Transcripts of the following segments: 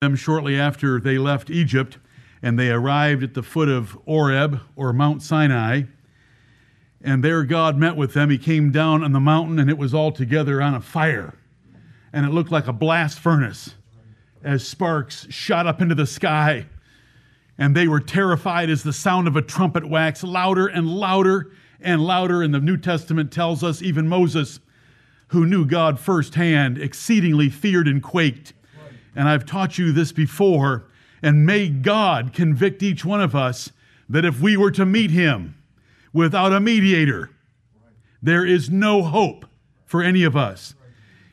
them shortly after they left Egypt and they arrived at the foot of Horeb or Mount Sinai. And there God met with them. He came down on the mountain and it was all together on a fire. And it looked like a blast furnace as sparks shot up into the sky. And they were terrified as the sound of a trumpet waxed louder and louder and louder. And the New Testament tells us even Moses, who knew God firsthand, exceedingly feared and quaked. And I've taught you this before. And may God convict each one of us that if we were to meet him without a mediator, there is no hope for any of us.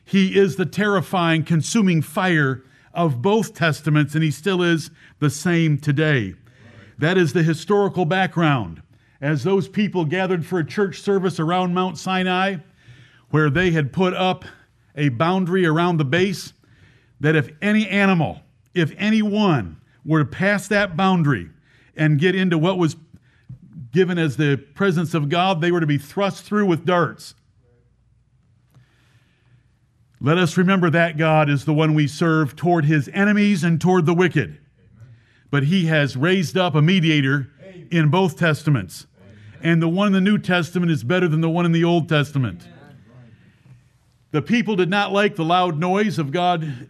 He is the terrifying, consuming fire of both testaments, and he still is the same today. That is the historical background. As those people gathered for a church service around Mount Sinai, where they had put up a boundary around the base, that if any animal, if anyone were to pass that boundary and get into what was given as the presence of God, they were to be thrust through with darts. Let us remember that God is the one we serve toward his enemies and toward the wicked. But he has raised up a mediator in both testaments. And the one in the New Testament is better than the one in the Old Testament. The people did not like the loud noise of God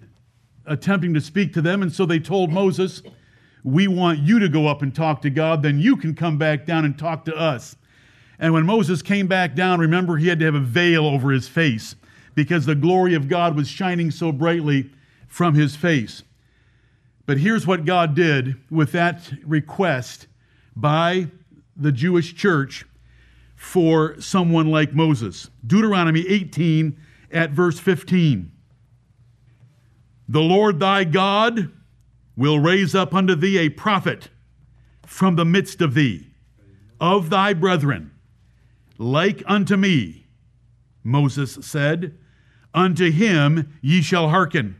attempting to speak to them, and so they told Moses, We want you to go up and talk to God, then you can come back down and talk to us. And when Moses came back down, remember, he had to have a veil over his face because the glory of God was shining so brightly from his face. But here's what God did with that request by the Jewish church for someone like Moses. Deuteronomy 18 at verse 15. The Lord thy God will raise up unto thee a prophet from the midst of thee, of thy brethren, like unto me. Moses said, Unto him ye shall hearken,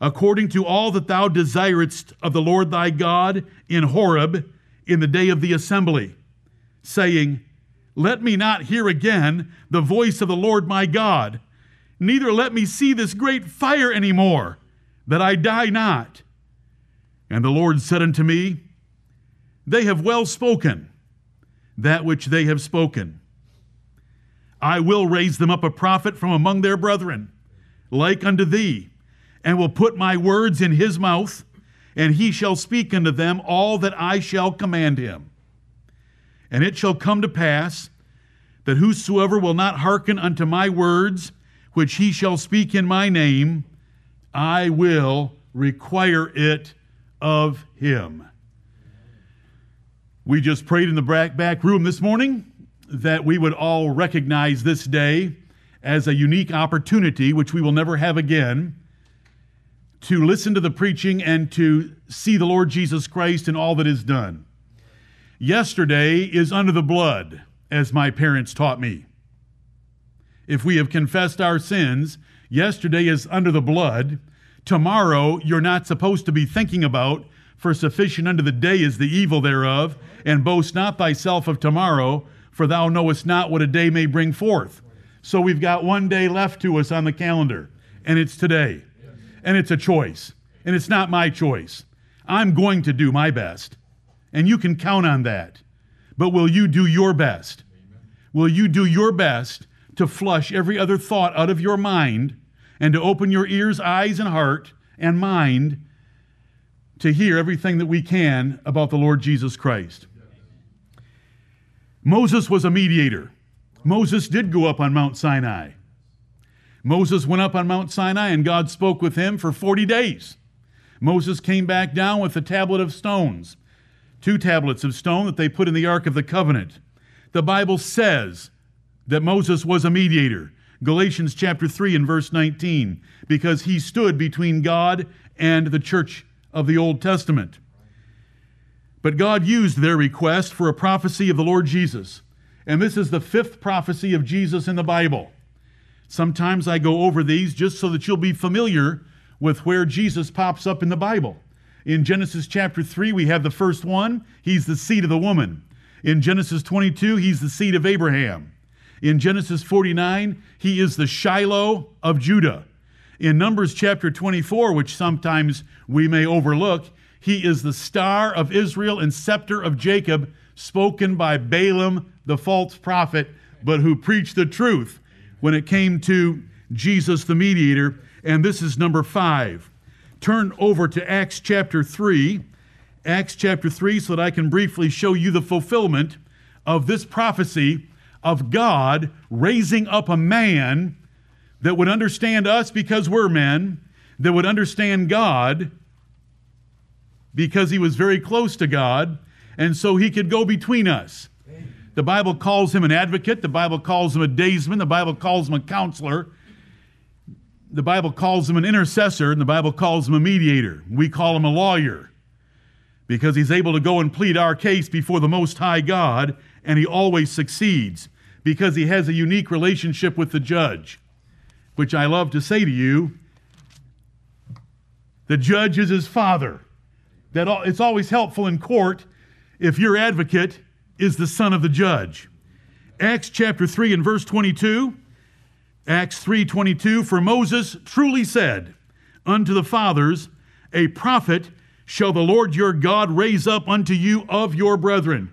according to all that thou desiredst of the Lord thy God in Horeb in the day of the assembly, saying, Let me not hear again the voice of the Lord my God neither let me see this great fire any more, that I die not. And the Lord said unto me, They have well spoken that which they have spoken. I will raise them up a prophet from among their brethren, like unto thee, and will put my words in his mouth, and he shall speak unto them all that I shall command him. And it shall come to pass that whosoever will not hearken unto my words, which he shall speak in my name, I will require it of him. We just prayed in the back room this morning that we would all recognize this day as a unique opportunity, which we will never have again, to listen to the preaching and to see the Lord Jesus Christ in all that is done. Yesterday is under the blood, as my parents taught me if we have confessed our sins. Yesterday is under the blood. Tomorrow you're not supposed to be thinking about, for sufficient unto the day is the evil thereof. And boast not thyself of tomorrow, for thou knowest not what a day may bring forth. So we've got one day left to us on the calendar, and it's today. And it's a choice. And it's not my choice. I'm going to do my best. And you can count on that. But will you do your best? Will you do your best to flush every other thought out of your mind and to open your ears, eyes, and heart and mind to hear everything that we can about the Lord Jesus Christ. Moses was a mediator. Moses did go up on Mount Sinai. Moses went up on Mount Sinai and God spoke with him for 40 days. Moses came back down with a tablet of stones, two tablets of stone that they put in the Ark of the Covenant. The Bible says that Moses was a mediator. Galatians chapter 3 and verse 19, because he stood between God and the church of the Old Testament. But God used their request for a prophecy of the Lord Jesus. And this is the fifth prophecy of Jesus in the Bible. Sometimes I go over these just so that you'll be familiar with where Jesus pops up in the Bible. In Genesis chapter 3, we have the first one. He's the seed of the woman. In Genesis 22, he's the seed of Abraham. In Genesis 49, he is the Shiloh of Judah. In Numbers chapter 24, which sometimes we may overlook, he is the star of Israel and scepter of Jacob, spoken by Balaam, the false prophet, but who preached the truth when it came to Jesus the mediator. And this is number five. Turn over to Acts chapter 3. Acts chapter 3, so that I can briefly show you the fulfillment of this prophecy of God raising up a man that would understand us because we're men, that would understand God because he was very close to God, and so he could go between us. The Bible calls him an advocate, the Bible calls him a daysman, the Bible calls him a counselor, the Bible calls him an intercessor, and the Bible calls him a mediator. We call him a lawyer because he's able to go and plead our case before the Most High God, and he always succeeds because he has a unique relationship with the judge, which I love to say to you the judge is his father. That it's always helpful in court if your advocate is the son of the judge. Acts chapter 3 and verse 22. Acts 3:22 for Moses truly said unto the fathers a prophet shall the Lord your God raise up unto you of your brethren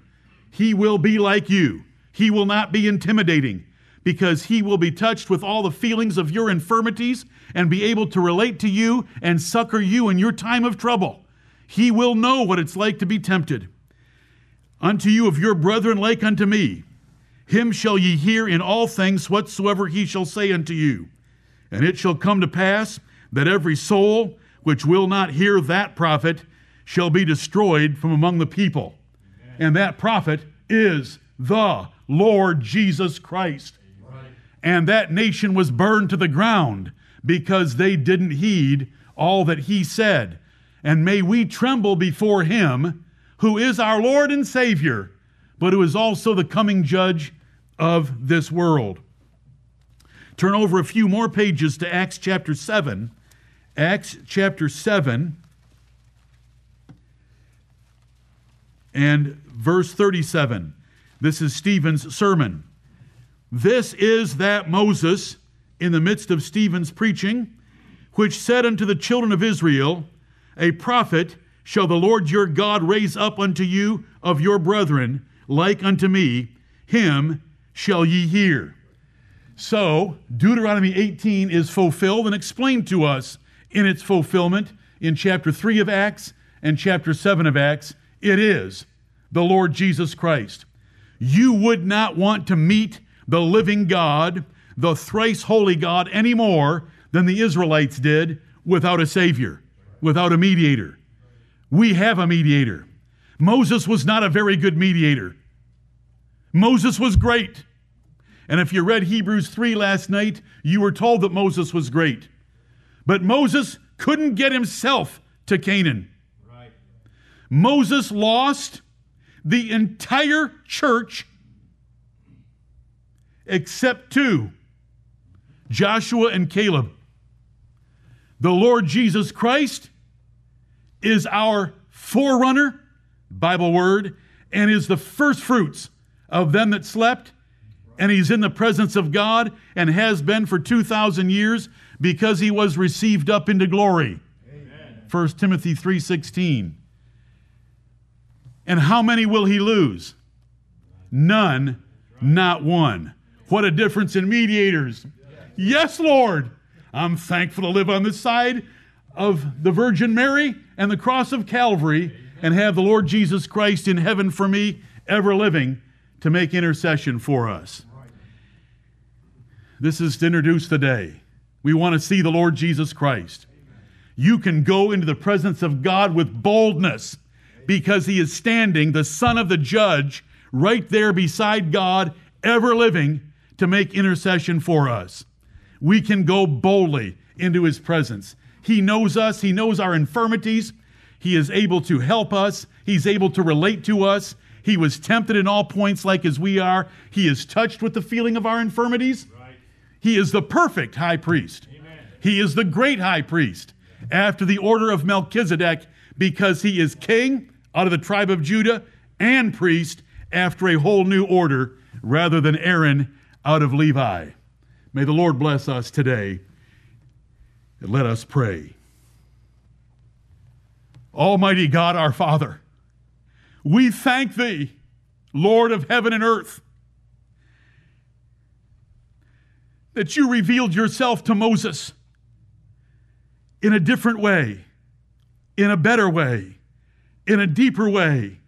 he will be like you he will not be intimidating because he will be touched with all the feelings of your infirmities and be able to relate to you and succor you in your time of trouble he will know what it's like to be tempted unto you of your brethren like unto me him shall ye hear in all things whatsoever he shall say unto you. And it shall come to pass that every soul which will not hear that prophet shall be destroyed from among the people. Amen. And that prophet is the Lord Jesus Christ. Right. And that nation was burned to the ground because they didn't heed all that he said. And may we tremble before him who is our Lord and Savior, but who is also the coming judge of this world. Turn over a few more pages to Acts chapter 7. Acts chapter 7 and verse 37. This is Stephen's sermon. This is that Moses, in the midst of Stephen's preaching, which said unto the children of Israel, A prophet shall the Lord your God raise up unto you of your brethren, like unto me, him shall ye hear. So, Deuteronomy 18 is fulfilled and explained to us in its fulfillment in chapter 3 of Acts and chapter 7 of Acts. It is the Lord Jesus Christ. You would not want to meet the living God, the thrice holy God, any more than the Israelites did without a Savior, without a mediator. We have a mediator. Moses was not a very good mediator. Moses was great. And if you read Hebrews 3 last night, you were told that Moses was great. But Moses couldn't get himself to Canaan. Right. Moses lost the entire church except two Joshua and Caleb. The Lord Jesus Christ is our forerunner, Bible word, and is the first fruits of them that slept and he's in the presence of God and has been for 2,000 years because he was received up into glory. Amen. 1 Timothy 3:16. And how many will he lose? None, not one. What a difference in mediators. Yes, Lord. I'm thankful to live on this side of the Virgin Mary and the cross of Calvary and have the Lord Jesus Christ in heaven for me, ever living, to make intercession for us. This is to introduce the day. We want to see the Lord Jesus Christ. You can go into the presence of God with boldness because he is standing, the Son of the Judge, right there beside God, ever living, to make intercession for us. We can go boldly into his presence. He knows us, he knows our infirmities, he is able to help us, he's able to relate to us. He was tempted in all points like as we are. He is touched with the feeling of our infirmities. He is the perfect high priest. Amen. He is the great high priest after the order of Melchizedek because he is king out of the tribe of Judah and priest after a whole new order rather than Aaron out of Levi. May the Lord bless us today And Let us pray. Almighty God, our Father, we thank Thee, Lord of heaven and earth, that you revealed yourself to Moses in a different way, in a better way, in a deeper way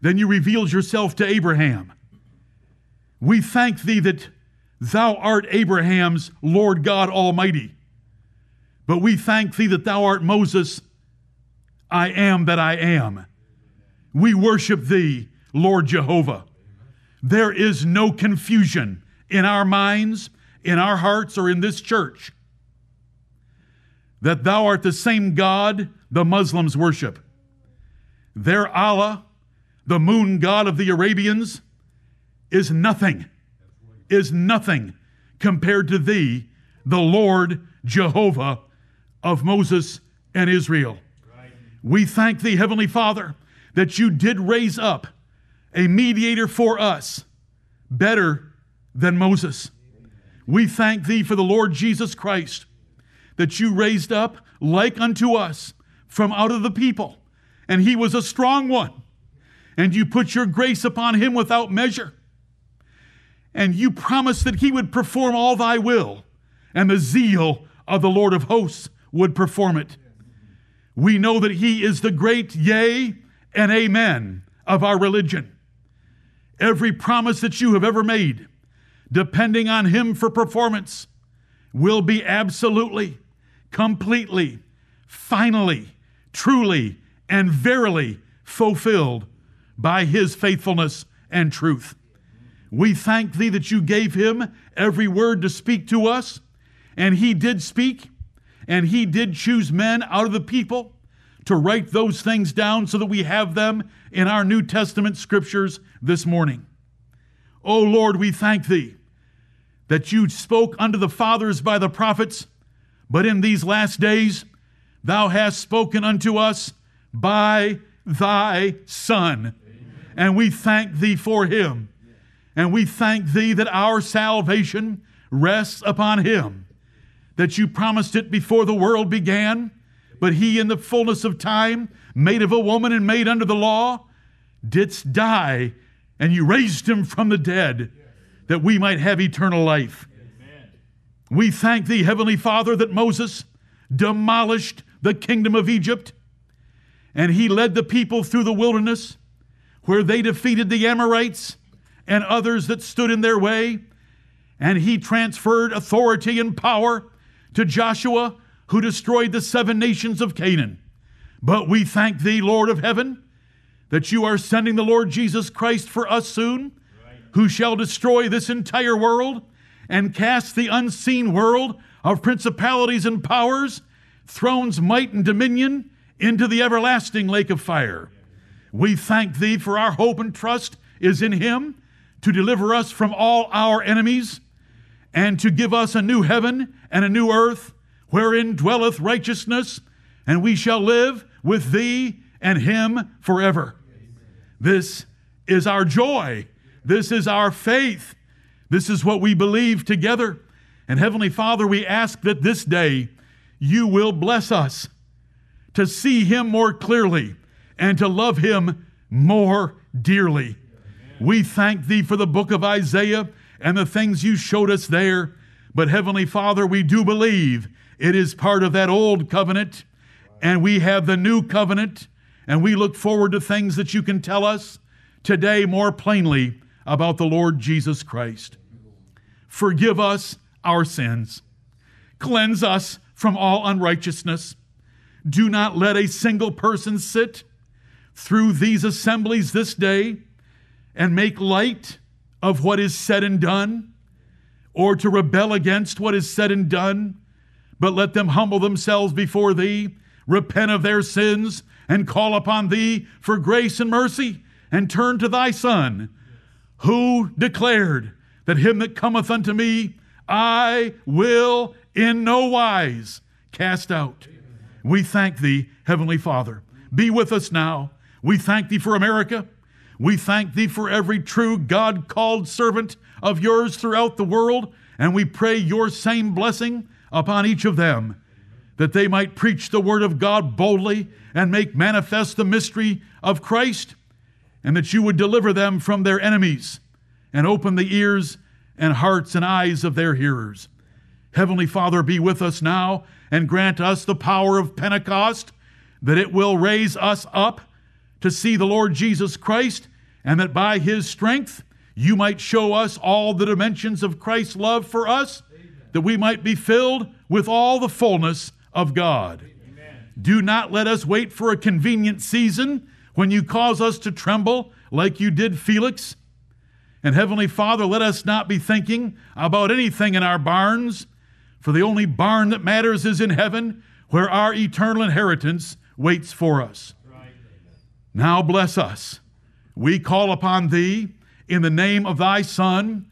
than you revealed yourself to Abraham. We thank Thee that Thou art Abraham's Lord God Almighty. But we thank Thee that Thou art Moses, I am that I am. We worship Thee, Lord Jehovah. There is no confusion in our minds, in our hearts, or in this church that Thou art the same God the Muslims worship. Their Allah, the moon god of the Arabians, is nothing, is nothing compared to Thee, the Lord Jehovah of Moses and Israel. We thank Thee, Heavenly Father, that you did raise up a mediator for us better than Moses. We thank Thee for the Lord Jesus Christ that you raised up like unto us from out of the people. And he was a strong one. And you put your grace upon him without measure. And you promised that he would perform all thy will, and the zeal of the Lord of hosts would perform it. We know that he is the great yea and amen of our religion. Every promise that you have ever made, depending on him for performance, will be absolutely completely, finally, truly, and verily fulfilled by his faithfulness and truth. We thank thee that you gave him every word to speak to us, and he did speak, and he did choose men out of the people to write those things down so that we have them in our New Testament scriptures this morning. O oh Lord, we thank thee that you spoke unto the fathers by the prophets but in these last days, thou hast spoken unto us by thy Son. And we thank thee for him. And we thank thee that our salvation rests upon him, that you promised it before the world began, but he, in the fullness of time, made of a woman and made under the law, didst die, and you raised him from the dead, that we might have eternal life. We thank thee, Heavenly Father, that Moses demolished the kingdom of Egypt and he led the people through the wilderness where they defeated the Amorites and others that stood in their way. And he transferred authority and power to Joshua, who destroyed the seven nations of Canaan. But we thank thee, Lord of heaven, that you are sending the Lord Jesus Christ for us soon, who shall destroy this entire world and cast the unseen world of principalities and powers, thrones, might, and dominion into the everlasting lake of fire. We thank thee for our hope and trust is in him to deliver us from all our enemies and to give us a new heaven and a new earth wherein dwelleth righteousness, and we shall live with thee and him forever. This is our joy. This is our faith. This is what we believe together. And Heavenly Father, we ask that this day you will bless us to see Him more clearly and to love Him more dearly. We thank Thee for the book of Isaiah and the things you showed us there. But Heavenly Father, we do believe it is part of that old covenant, and we have the new covenant, and we look forward to things that you can tell us today more plainly about the Lord Jesus Christ. Forgive us our sins. Cleanse us from all unrighteousness. Do not let a single person sit through these assemblies this day and make light of what is said and done, or to rebel against what is said and done, but let them humble themselves before Thee, repent of their sins, and call upon Thee for grace and mercy, and turn to Thy Son, who declared, that him that cometh unto me, I will in no wise cast out. We thank thee, Heavenly Father. Be with us now. We thank thee for America. We thank thee for every true God called servant of yours throughout the world. And we pray your same blessing upon each of them. that they might preach the word of God boldly and make manifest the mystery of Christ, and that you would deliver them from their enemies and open the ears and hearts and eyes of their hearers. Heavenly Father, be with us now and grant us the power of Pentecost, that it will raise us up to see the Lord Jesus Christ, and that by his strength you might show us all the dimensions of Christ's love for us, that we might be filled with all the fullness of God. Do not let us wait for a convenient season when you cause us to tremble like you did Felix. And Heavenly Father, let us not be thinking about anything in our barns, for the only barn that matters is in heaven, where our eternal inheritance waits for us. Now bless us. We call upon Thee in the name of Thy Son,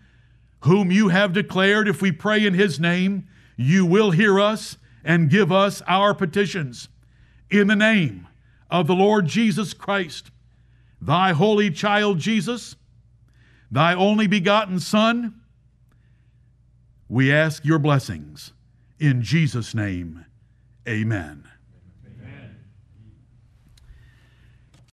whom you have declared, if we pray in His name, you will hear us and give us our petitions. In the name of the Lord Jesus Christ, Thy holy child Jesus, Thy only begotten Son, we ask your blessings. In Jesus' name, amen.